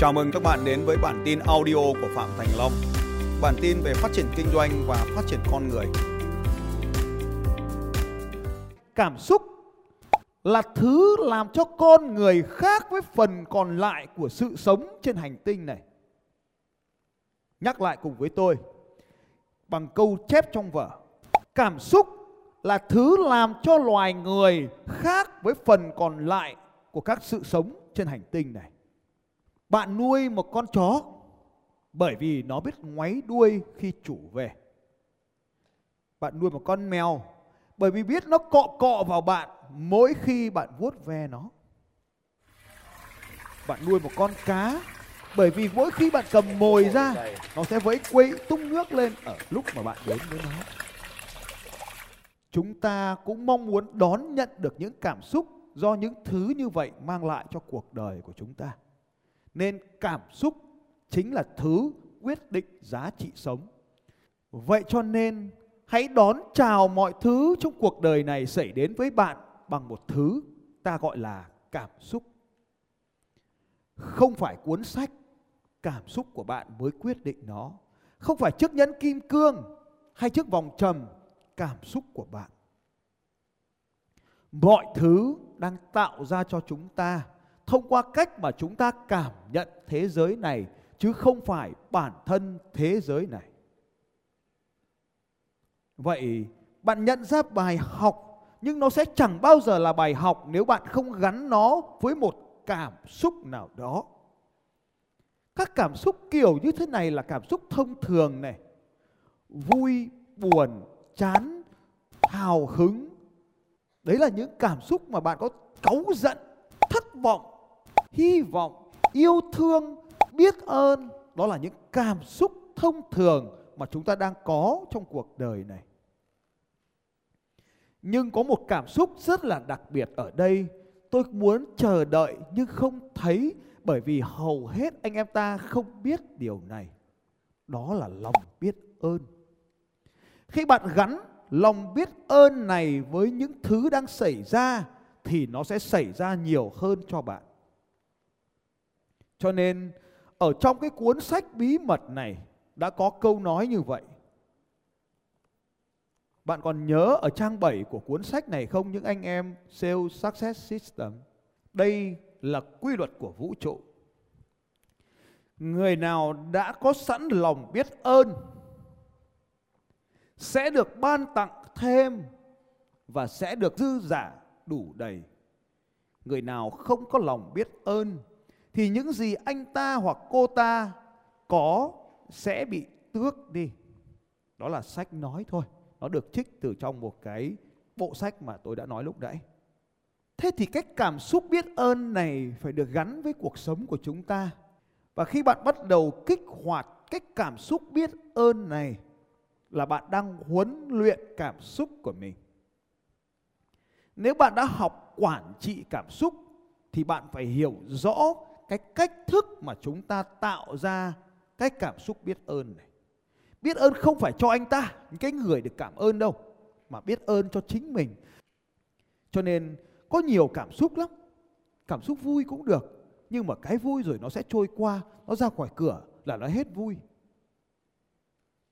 Chào mừng các bạn đến với bản tin audio của Phạm Thành Long. Bản tin về phát triển kinh doanh và phát triển con người. Cảm xúc là thứ làm cho con người khác với phần còn lại của sự sống trên hành tinh này. Nhắc lại cùng với tôi, bằng câu chép trong vở. Cảm xúc là thứ làm cho loài người khác với phần còn lại của các sự sống trên hành tinh này. Bạn nuôi một con chó, bởi vì nó biết ngoáy đuôi khi chủ về. Bạn nuôi một con mèo, bởi vì biết nó cọ cọ vào bạn mỗi khi bạn vuốt ve nó. Bạn nuôi một con cá, bởi vì mỗi khi bạn cầm mồi ra, nó sẽ vẫy quấy tung nước lên ở lúc mà bạn đến với nó. Chúng ta cũng mong muốn đón nhận được những cảm xúc do những thứ như vậy mang lại cho cuộc đời của chúng ta. Nên cảm xúc chính là thứ quyết định giá trị sống. Vậy cho nên hãy đón chào mọi thứ trong cuộc đời này xảy đến với bạn bằng một thứ ta gọi là cảm xúc. Không phải cuốn sách, cảm xúc của bạn mới quyết định nó. Không phải chiếc nhẫn kim cương hay chiếc vòng trầm, cảm xúc của bạn. Mọi thứ đang tạo ra cho chúng ta thông qua cách mà chúng ta cảm nhận thế giới này chứ không phải bản thân thế giới này. Vậy bạn nhận ra bài học nhưng nó sẽ chẳng bao giờ là bài học nếu bạn không gắn nó với một cảm xúc nào đó. Các cảm xúc kiểu như thế này là cảm xúc thông thường này. Vui, buồn, chán, hào hứng. Đấy là những cảm xúc mà bạn có cáu giận, thất vọng, hy vọng, yêu thương, biết ơn. Đó là những cảm xúc thông thường mà chúng ta đang có trong cuộc đời này. Nhưng có một cảm xúc rất là đặc biệt ở đây. Tôi muốn chờ đợi nhưng không thấy bởi vì hầu hết anh em ta không biết điều này. Đó là lòng biết ơn. Khi bạn gắn lòng biết ơn này với những thứ đang xảy ra thì nó sẽ xảy ra nhiều hơn cho bạn. Cho nên, ở trong cái cuốn sách bí mật này đã có câu nói như vậy. Bạn còn nhớ ở trang 7 của cuốn sách này không những anh em Sales Success System? Đây là quy luật của vũ trụ. Người nào đã có sẵn lòng biết ơn sẽ được ban tặng thêm và sẽ được dư giả đủ đầy. Người nào không có lòng biết ơn thì những gì anh ta hoặc cô ta có sẽ bị tước đi. Đó là sách nói thôi. Nó được trích từ trong một cái bộ sách mà tôi đã nói lúc nãy. Thế thì cách cảm xúc biết ơn này phải được gắn với cuộc sống của chúng ta. Và khi bạn bắt đầu kích hoạt cách cảm xúc biết ơn này là bạn đang huấn luyện cảm xúc của mình. Nếu bạn đã học quản trị cảm xúc thì bạn phải hiểu rõ cái cách thức mà chúng ta tạo ra cái cảm xúc biết ơn này. Biết ơn không phải cho anh ta, những cái người được cảm ơn đâu, mà biết ơn cho chính mình. Cho nên có nhiều cảm xúc lắm. Cảm xúc vui cũng được, nhưng mà cái vui rồi nó sẽ trôi qua, nó ra khỏi cửa là nó hết vui.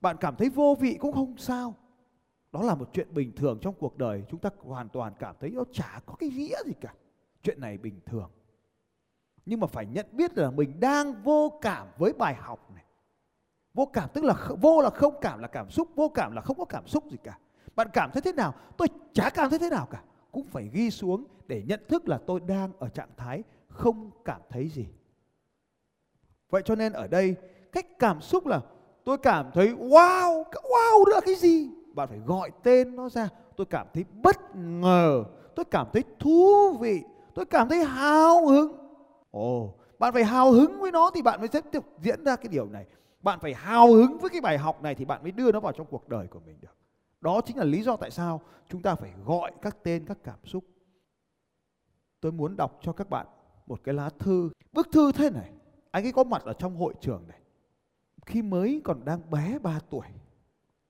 Bạn cảm thấy vô vị cũng không sao. Đó là một chuyện bình thường trong cuộc đời, chúng ta hoàn toàn cảm thấy nó chả có cái nghĩa gì cả. Chuyện này bình thường nhưng mà phải nhận biết là mình đang vô cảm với bài học này. Vô cảm tức là vô là không cảm là cảm xúc, vô cảm là không có cảm xúc gì cả. Bạn cảm thấy thế nào? Tôi chả cảm thấy thế nào cả. Cũng phải ghi xuống để nhận thức là tôi đang ở trạng thái không cảm thấy gì. Vậy cho nên ở đây, cách cảm xúc là tôi cảm thấy wow wow nữa cái gì? Bạn phải gọi tên nó ra. Tôi cảm thấy bất ngờ, tôi cảm thấy thú vị, tôi cảm thấy hào hứng. Ồ, bạn phải hào hứng với nó thì bạn mới tiếp tục diễn ra cái điều này. Bạn phải hào hứng với cái bài học này thì bạn mới đưa nó vào trong cuộc đời của mình được. Đó chính là lý do tại sao chúng ta phải gọi các tên các cảm xúc. Tôi muốn đọc cho các bạn một cái lá thư. Bức thư thế này, anh ấy có mặt ở trong hội trường này. Khi mới còn đang bé 3 tuổi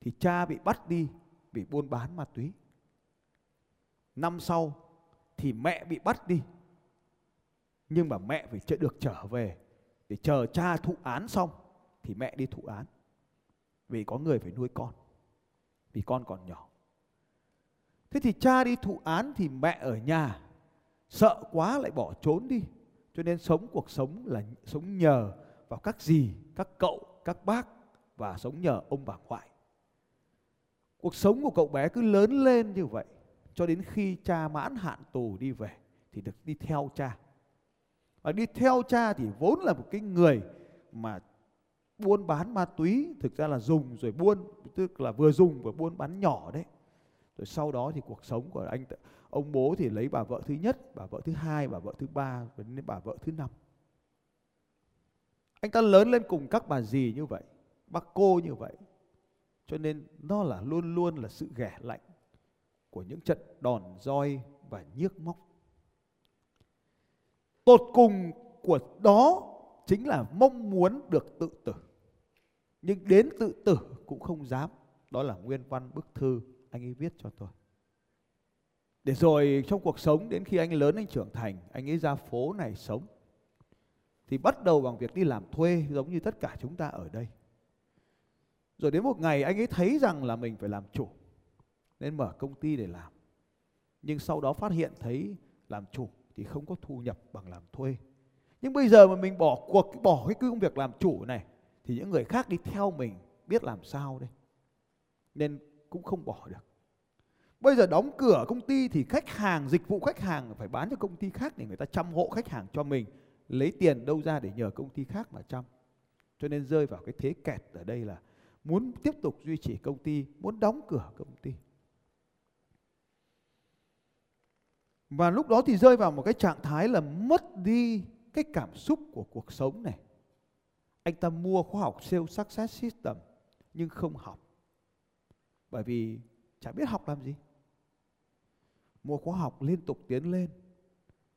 thì cha bị bắt đi vì buôn bán ma túy. Năm sau thì mẹ bị bắt đi nhưng mà mẹ phải được trở về để chờ cha thụ án xong thì mẹ đi thụ án. Vì có người phải nuôi con, vì con còn nhỏ. Thế thì cha đi thụ án thì mẹ ở nhà, sợ quá lại bỏ trốn đi. Cho nên sống cuộc sống là sống nhờ vào các dì, các cậu, các bác và sống nhờ ông bà ngoại. Cuộc sống của cậu bé cứ lớn lên như vậy, cho đến khi cha mãn hạn tù đi về thì được đi theo cha và đi theo cha thì vốn là một cái người mà buôn bán ma túy, thực ra là dùng rồi buôn, tức là vừa dùng vừa buôn bán nhỏ đấy. Rồi sau đó thì cuộc sống của anh ông bố thì lấy bà vợ thứ nhất, bà vợ thứ hai, bà vợ thứ ba, và đến bà vợ thứ năm. Anh ta lớn lên cùng các bà dì như vậy, bác cô như vậy. Cho nên nó là luôn luôn là sự ghẻ lạnh của những trận đòn roi và nhiếc móc tột cùng của đó chính là mong muốn được tự tử. Nhưng đến tự tử cũng không dám. Đó là nguyên văn bức thư anh ấy viết cho tôi. Để rồi trong cuộc sống, đến khi anh lớn, anh trưởng thành, anh ấy ra phố này sống, thì bắt đầu bằng việc đi làm thuê giống như tất cả chúng ta ở đây. Rồi đến một ngày anh ấy thấy rằng là mình phải làm chủ, nên mở công ty để làm. Nhưng sau đó phát hiện thấy làm chủ thì không có thu nhập bằng làm thuê. Nhưng bây giờ mà mình bỏ cuộc, bỏ cái công việc làm chủ này, thì những người khác đi theo mình biết làm sao đây? Nên cũng không bỏ được. Bây giờ đóng cửa công ty thì khách hàng, dịch vụ khách hàng phải bán cho công ty khác để người ta chăm hộ khách hàng cho mình. Lấy tiền đâu ra để nhờ công ty khác mà chăm. Cho nên rơi vào cái thế kẹt ở đây là muốn tiếp tục duy trì công ty, muốn đóng cửa công ty. Và lúc đó thì rơi vào một cái trạng thái là mất đi cái cảm xúc của cuộc sống này. Anh ta mua khóa học Sales success system, nhưng không học. Bởi vì chả biết học làm gì. Mua khóa học liên tục tiến lên,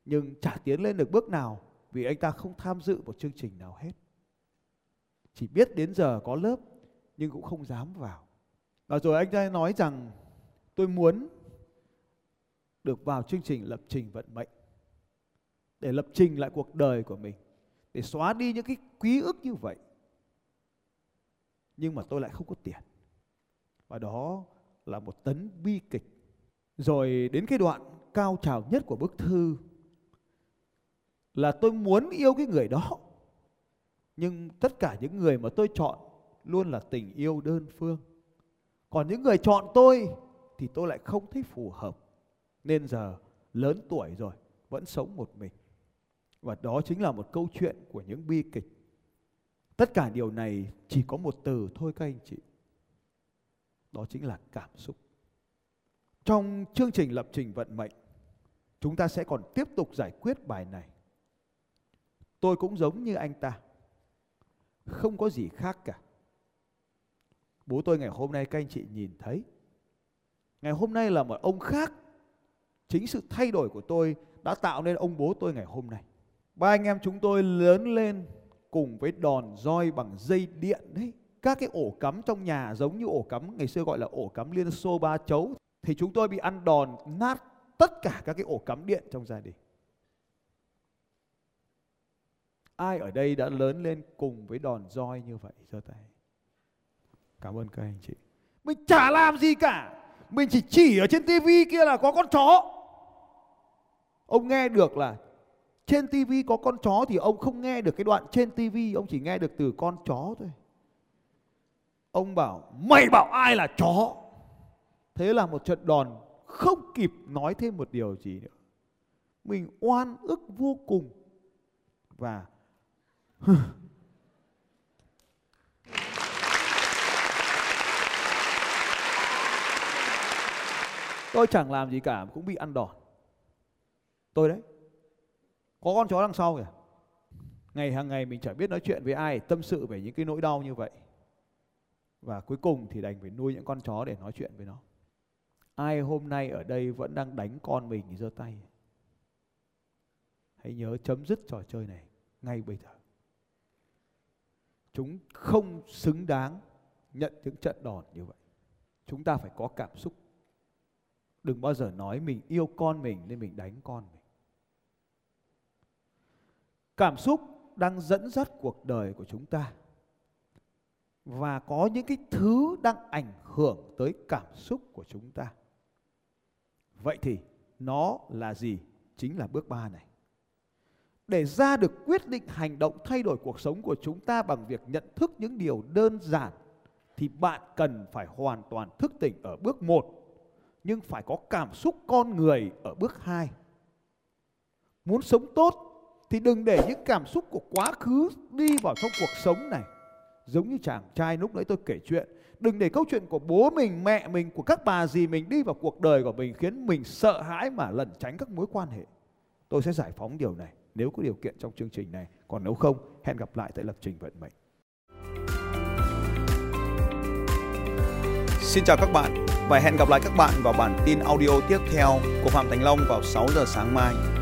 nhưng chả tiến lên được bước nào vì anh ta không tham dự một chương trình nào hết. Chỉ biết đến giờ có lớp, nhưng cũng không dám vào. Và rồi anh ta nói rằng, tôi muốn được vào chương trình lập trình vận mệnh, để lập trình lại cuộc đời của mình, để xóa đi những cái quý ức như vậy. Nhưng mà tôi lại không có tiền. Và đó là một tấn bi kịch. Rồi đến cái đoạn cao trào nhất của bức thư là tôi muốn yêu cái người đó. Nhưng tất cả những người mà tôi chọn luôn là tình yêu đơn phương. Còn những người chọn tôi thì tôi lại không thấy phù hợp nên giờ lớn tuổi rồi, vẫn sống một mình. Và đó chính là một câu chuyện của những bi kịch. Tất cả điều này chỉ có một từ thôi các anh chị. Đó chính là cảm xúc. Trong chương trình lập trình vận mệnh, chúng ta sẽ còn tiếp tục giải quyết bài này. Tôi cũng giống như anh ta, không có gì khác cả. Bố tôi ngày hôm nay các anh chị nhìn thấy. Ngày hôm nay là một ông khác chính sự thay đổi của tôi đã tạo nên ông bố tôi ngày hôm nay. Ba anh em chúng tôi lớn lên cùng với đòn roi bằng dây điện đấy. Các cái ổ cắm trong nhà giống như ổ cắm ngày xưa gọi là ổ cắm liên xô ba chấu. Thì chúng tôi bị ăn đòn nát tất cả các cái ổ cắm điện trong gia đình. Ai ở đây đã lớn lên cùng với đòn roi như vậy, giơ tay. Cảm ơn các anh chị. Mình chả làm gì cả. Mình chỉ chỉ ở trên tivi kia là có con chó ông nghe được là trên tivi có con chó thì ông không nghe được cái đoạn trên tivi ông chỉ nghe được từ con chó thôi. Ông bảo, mày bảo ai là chó? Thế là một trận đòn không kịp nói thêm một điều gì nữa. Mình oan ức vô cùng và tôi chẳng làm gì cả, cũng bị ăn đòn tôi đấy. Có con chó đằng sau kìa. Ngày hàng ngày mình chẳng biết nói chuyện với ai, tâm sự về những cái nỗi đau như vậy. Và cuối cùng thì đành phải nuôi những con chó để nói chuyện với nó. Ai hôm nay ở đây vẫn đang đánh con mình thì giơ tay. Hãy nhớ chấm dứt trò chơi này ngay bây giờ. Chúng không xứng đáng nhận những trận đòn như vậy. Chúng ta phải có cảm xúc. Đừng bao giờ nói mình yêu con mình nên mình đánh con mình cảm xúc đang dẫn dắt cuộc đời của chúng ta và có những cái thứ đang ảnh hưởng tới cảm xúc của chúng ta. Vậy thì nó là gì? Chính là bước ba này. Để ra được quyết định hành động thay đổi cuộc sống của chúng ta bằng việc nhận thức những điều đơn giản, thì bạn cần phải hoàn toàn thức tỉnh ở bước một, nhưng phải có cảm xúc con người ở bước hai Muốn sống tốt thì đừng để những cảm xúc của quá khứ đi vào trong cuộc sống này. Giống như chàng trai lúc nãy tôi kể chuyện. Đừng để câu chuyện của bố mình, mẹ mình, của các bà dì mình đi vào cuộc đời của mình khiến mình sợ hãi mà lẩn tránh các mối quan hệ. Tôi sẽ giải phóng điều này nếu có điều kiện trong chương trình này. Còn nếu không, hẹn gặp lại tại lập trình vận mệnh. Xin chào các bạn và hẹn gặp lại các bạn vào bản tin audio tiếp theo của Phạm Thành Long vào 6 giờ sáng mai.